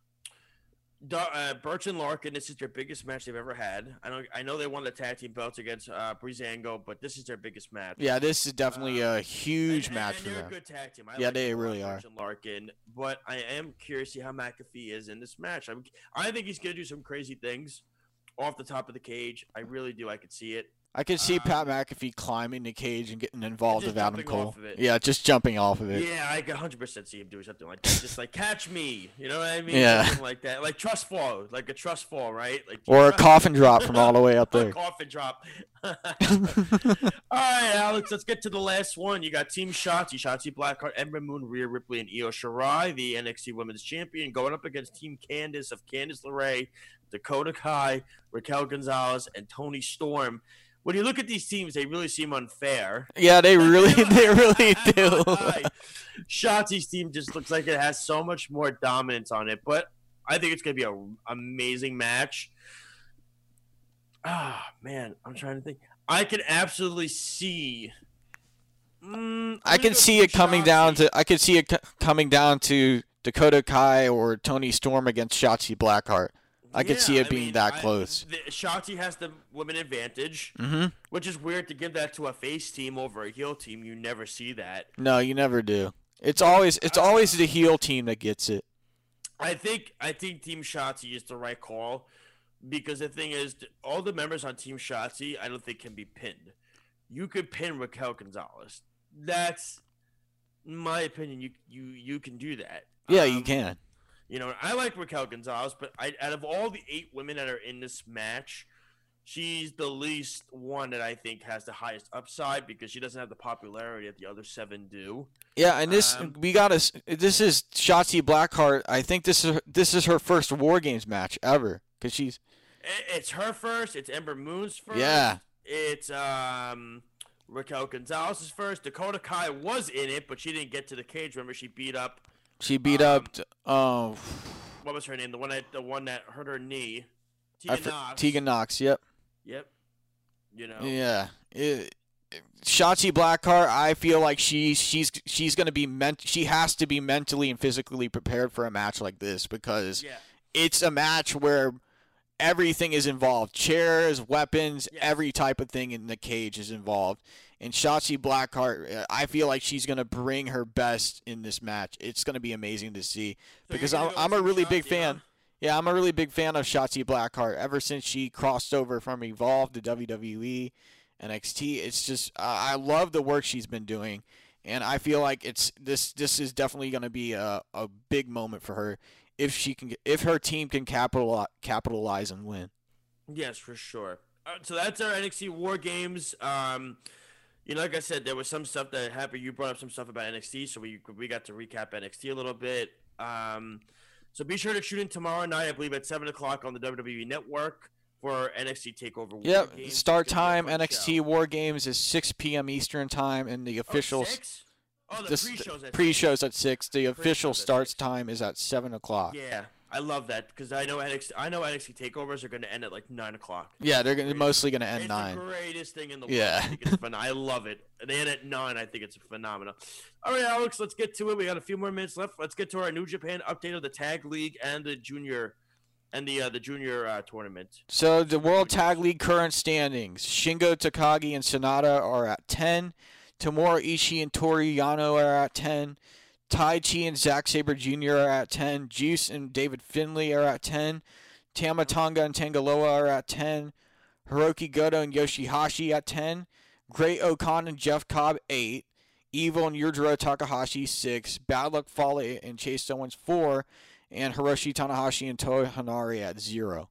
Uh, Burch and Lorcan, this is their biggest match they've ever had. I know, I know they won the tag team belts against uh, Breezango, but this is their biggest match. Yeah, this is definitely a huge And- match and for they're them. a good tag team. I Yeah, like they really are. Burch and Lorcan, but I am curious to see how McAfee is in this match. I'm, I think he's going to do some crazy things off the top of the cage. I really do. I could see it. I could see Uh, Pat McAfee climbing the cage and getting involved with Adam Cole. of. Yeah, just jumping off of it. Yeah, I could 100% see him doing something like that. Just like catch me, you know what I mean? Yeah. Something like that, like trust fall, like a trust fall, right? Like Or a coffin drop from all the way up A there. coffin drop. all right, Alex, let's get to the last one. You got Team Shotzi, Shotzi Blackheart, Ember Moon, Rhea Ripley, and Io Shirai, the NXT Women's Champion, going up against Team Candice of Candice LeRae, Dakota Kai, Raquel Gonzalez, and Toni Storm. When you look at these teams, they really seem unfair. Yeah, they really, they really do. Shotzi's team just looks like it has so much more dominance on it, but I think it's going to be an amazing match. Ah, man, I'm trying to think. I can absolutely see. Mm, I can see it coming down to. I could see it co- coming down to Dakota Kai or Toni Storm against Shotzi Blackheart. I could see it I being mean, that I- close. The, Shotzi has the women advantage, Mm-hmm. which is weird to give that to a face team over a heel team. You never see that. No, you never do. It's always it's always the heel team that gets it. I think I think Team Shotzi is the right call because the thing is, all the members on Team Shotzi, I don't think can be pinned. You could pin Raquel Gonzalez. That's my opinion. You you you can do that. Yeah, you Um, can. You know, I like Raquel Gonzalez, but I, out of all the eight women that are in this match, she's the least one that I think has the highest upside because she doesn't have the popularity that the other seven do. Yeah, and this um, we got us. this is Shotzi Blackheart. I think this is this is her first War Games match ever because she's It's her first. It's Ember Moon's first. Yeah. It's um Raquel Gonzalez's first. Dakota Kai was in it, but she didn't get to the cage. Remember, she beat up. She beat Um, up uh, What was her name? The one that the one that hurt her knee. Tegan for- Nox. Tegan Nox. Yep. Yep. You know. Yeah. It, Shotzi Blackheart, I feel like she's she's she's gonna be meant. She has to be mentally and physically prepared for a match like this because Yeah. it's a match where everything is involved chairs weapons Yes. every type of thing in the cage is involved and Shotzi Blackheart uh, I feel like she's going to bring her best in this match it's going to be amazing to see because I'm, I'm a really big fan huh? yeah I'm a really big fan of Shotzi Blackheart ever since she crossed over from Evolve to WWE NXT it's just uh, I love the work she's been doing and I feel like it's this this is definitely going to be a, a big moment for her if she can if her team can capitalize capitalize and win. Yes, for sure. Uh, so that's our NXT War Games. Um, you know, like I said, there was some stuff that happened. You brought up some stuff about NXT, so we we got to recap NXT a little bit. Um, so be sure to tune in tomorrow night, I believe, at seven o'clock on the WWE Network for NXT Takeover. War Yep, Games. start time be a fun NXT show. War Games is 6 p.m. Eastern time, and the Oh, official six? Oh, the this- pre-shows. at pre-shows at six. The official starts six. time is at seven o'clock. Yeah, I love that because I know NXT. I know NXT takeovers are going to end at like nine o'clock. Yeah, they're gonna, mostly going to end it's nine. the greatest thing in the world. Yeah. I think it's fun. I love it. They end at nine. I think it's phenomenal. All right, Alex, let's get to it. We got a few more minutes left. Let's get to our New Japan update of the Tag League and the Junior and the uh, the Junior uh, tournament. So the World Tag League current standings: Shingo Takagi and Sanada are at ten. Tamura Ishii and Toru Yano are at ten. Tai Chi and Zack Sabre Jr. are at ten. Juice and David Finlay are at ten. Tama Tonga and Tanga Loa are at ten. Hiroki Goto and Yoshihashi at ten. Great Okan and Jeff Cobb eight. Evil and Yujiro Takahashi six. Bad Luck Fale and Chase Owens four. And Hiroshi Tanahashi and Toa Henare at zero.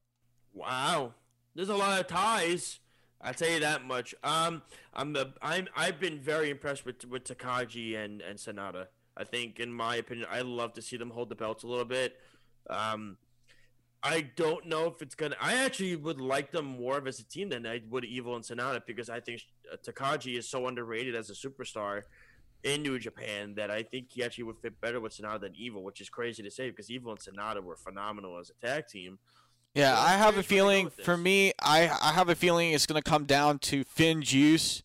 Wow, there's a lot of ties. I tell you that much. Um, I'm the I'm I've been very impressed with with Takagi and and Sanada. I think, in my opinion, I love to see them hold the belts a little bit. Um, I don't know if it's gonna. I actually would like them more of as a team than I would Evil and Sanada because I think uh, Takagi is so underrated as a superstar in New Japan that I think he actually would fit better with Sanada than Evil, which is crazy to say because Evil and Sanada were phenomenal as a tag team. Yeah, So I have a curious where they go feeling. For me, I I have a feeling it's going to come down to FinJuice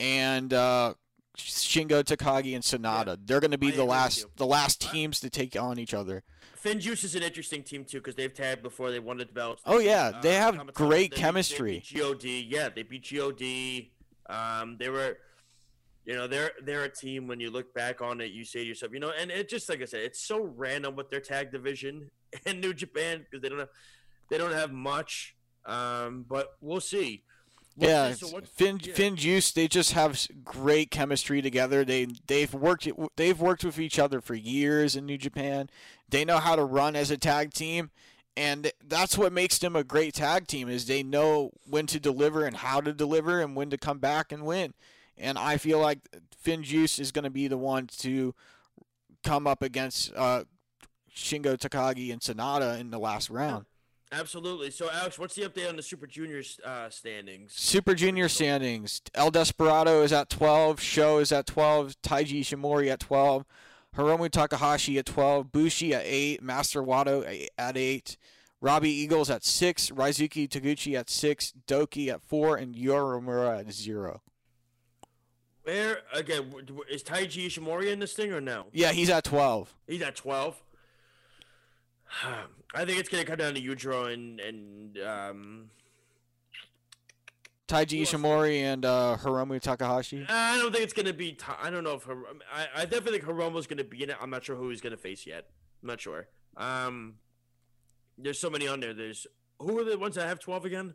and uh, Shingo Takagi and Sanada. They're going to be agree the last the last teams to take on each other. FinJuice is an interesting team too because they've tagged before they won the belts. Oh, yeah, Uh, they have Kamatani- great they chemistry. They God, yeah, they beat God. Um, they were, you know, they're they're a team. When you look back on it, you say to yourself, you know, and it just like I said, it's so random with their tag division in New Japan because they don't have they don't have much. Um, but we'll see. Yeah. So what- Finn yeah. Finn Juice. They just have great chemistry together. They they've worked they've worked with each other for years in New Japan. They know how to run as a tag team. And that's what makes them a great tag team is they know when to deliver and how to deliver and when to come back and win. And I feel like FinJuice is going to be the one to come up against uh, Shingo Takagi and Sanada in the last round. Absolutely. So, Alex, what's the update on the Super Juniors uh, standings? Super Junior standings. El Desperado is at 12. Sho is at 12. Taiji Ishimori at 12. Hiromu Takahashi at 12. Bushi at 8. Master Wato at 8. Robbie Eagles at 6. Ryusuke Taguchi at 6. Douki at 4. And Yoromura at 0. Where again is Taiji Ishimori in this thing or no? Yeah, he's at 12. He's at twelve. I think it's gonna come down to Yujiro and and um. Taiji Ishimori and uh, Hiromu Takahashi. I don't think it's gonna be. I don't know if Hir- I. I definitely think Hiromu's gonna be in it. I'm not sure who he's gonna face yet. I'm not sure. Um, there's so many on there. There's who are the ones that have 12 again?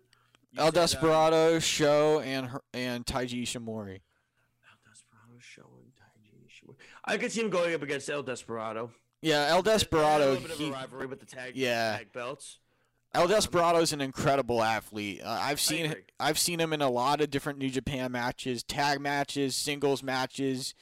You El um, Desperado, Sho, and Her- and Taiji Ishimori. El Desperado showing Taiji Ishimori. I could see him going up against El Desperado. Yeah, El Desperado. A little bit of He, a rivalry with the tag, Yeah. tag belts. El Desperado is an incredible athlete. Uh, I've seen. I've seen him in a lot of different New Japan matches, tag matches, singles matches.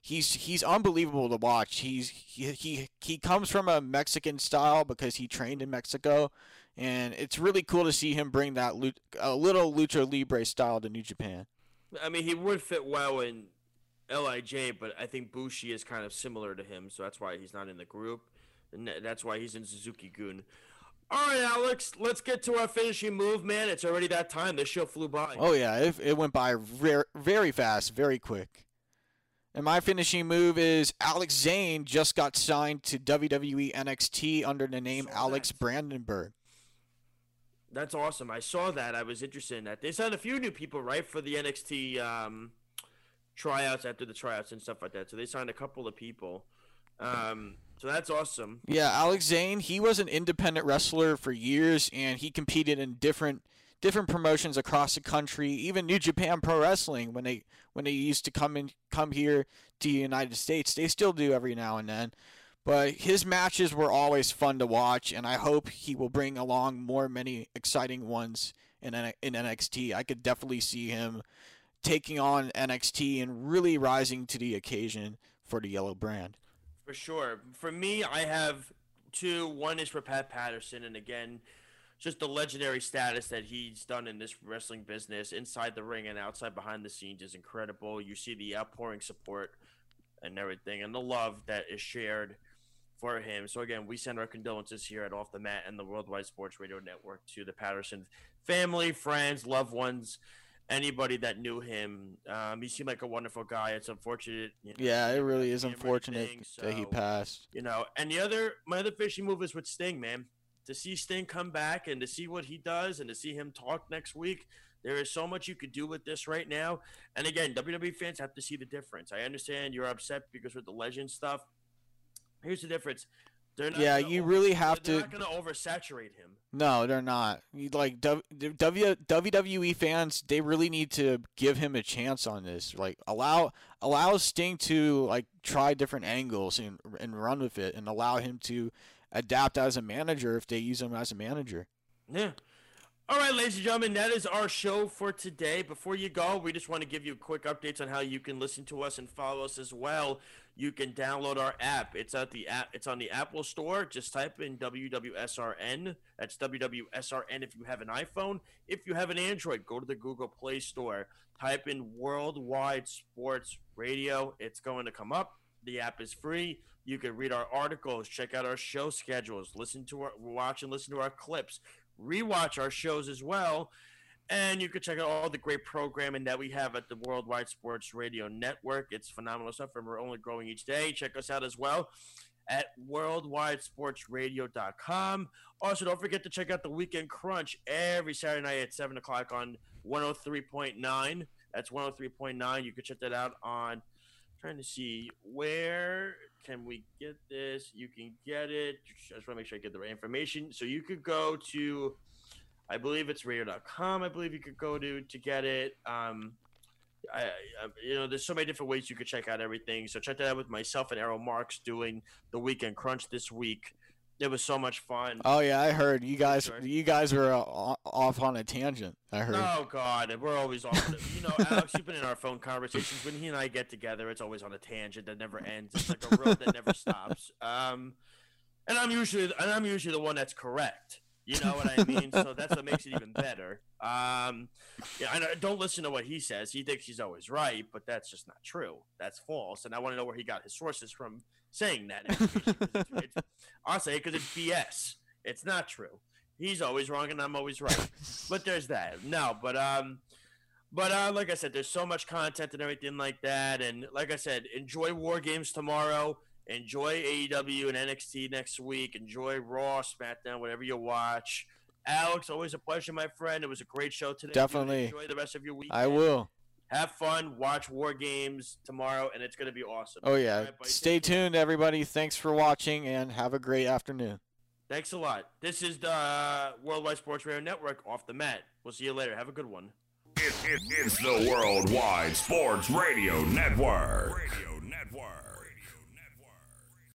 He's he's unbelievable to watch. He's he he, he comes from a Mexican style because he trained in Mexico, and it's really cool to see him bring that a little lucha libre style to New Japan. I mean, he would fit well in Lij, but I think Bushi is kind of similar to him, so that's why he's not in the group, and that's why he's in Suzuki Gun. All right, Alex, let's get to our finishing move, man. It's already that time. This show flew by. Oh yeah, it, it went by very very fast, very quick. And my finishing move is Alex Zane just got signed to WWE NXT under the name Alex that. Brandenburg. That's awesome. I saw that. I was interested in that. They signed a few new people, right, for the NXT um, tryouts after the tryouts and stuff like that. So they signed a couple of people. Um, so that's awesome. Yeah, Alex Zane, he was an independent wrestler for years and he competed in different different promotions across the country, even New Japan Pro Wrestling when they when they used to come in come here to the United States. They still do every now and then. But his matches were always fun to watch and I hope he will bring along more many exciting ones in in NXT. I could definitely see him taking on NXT and really rising to the occasion for the yellow brand. For sure. For me, I have two. One is for Pat Patterson, and again, just the legendary status that he's done in this wrestling business, inside the ring and outside behind the scenes, is incredible. You see the outpouring support and everything, and the love that is shared for him. So again, we send our condolences here at Off the Mat and the Worldwide Sports Radio Network to the Patterson family, friends, loved ones. Anybody that knew him, um, he seemed like a wonderful guy. It's unfortunate. you know, Yeah, it really is unfortunate everything, that he passed. you know, and the other, my other fishing move is with Sting, man. To see Sting come back and to see what he does and to see him talk next week, there is so much you could do with this right now. And again, WWE fans have to see the difference. I understand you're upset because with the legend stuff. Here's the difference. They're not Yeah, you over- really have they're to- not going to oversaturate him. No, they're not. Like W- W- WWE fans, they really need to give him a chance on this. Like allow allow Sting to like try different angles and and run with it, and allow him to adapt as a manager if they use him as a manager. Yeah. All right, ladies and gentlemen, that is our show for today. Before you go, we just want to give you quick updates on how you can listen to us and follow us as well. You can download our app. It's at the app. It's on the Apple Store. Just type in WWSRN. That's WWSRN if you have an iPhone. If you have an Android, go to the Google Play Store. Type in Worldwide Sports Radio. It's going to come up. The app is free. You can read our articles, check out our show schedules, listen to our watch and listen to our clips, rewatch our shows as well. And you can check out all the great programming that we have at the Worldwide Sports Radio Network. It's phenomenal stuff, and we're only growing each day. Check us out as well at worldwidesportsradio.com. Also, don't forget to check out the Weekend Crunch every Saturday night at 7 o'clock on 103.9. That's 103.9. You can check that out on trying to see where can we get this. You can get it. I just want to make sure i get the right information. So you could go to i believe it's radio.com i believe you could go to to get it. Um I, I you know there's so many different ways you could check out everything. So check that out with myself and errol marks doing the weekend crunch this week it was so much fun Oh yeah, I heard you guys. Sure. You guys were uh, off on a tangent. I heard. Oh God, we're always on. You know, Alex, you've been in our phone conversations. When he and I get together, it's always on a tangent that never ends. It's like a road that never stops. Um, and I'm usually and I'm usually the one that's correct. You know what I mean? so that's what makes it even better. Um, yeah, I don't listen to what he says. He thinks he's always right, but that's just not true. That's false. And I want to know where he got his sources from saying that. it's- it's- I'll say it because it's BS. It's not true. He's always wrong and I'm always right. but there's that. No, but um, but uh, like I said, there's so much content and everything like that. And like I said, enjoy War Games tomorrow. Enjoy AEW and NXT next week. Enjoy Raw, SmackDown, whatever you watch. Alex, always a pleasure, my friend. It was a great show today. Definitely. Enjoy the rest of your week. I will. Have fun. Watch War Games tomorrow, and it's going to be awesome. Oh yeah. All right, buddy, Stay tuned, everybody. Thanks for watching, and have a great afternoon. Thanks a lot. This is the uh, Worldwide Sports Radio Network off the mat. We'll see you later. Have a good one. It, it, it's the Worldwide Sports Radio Network. Radio Network.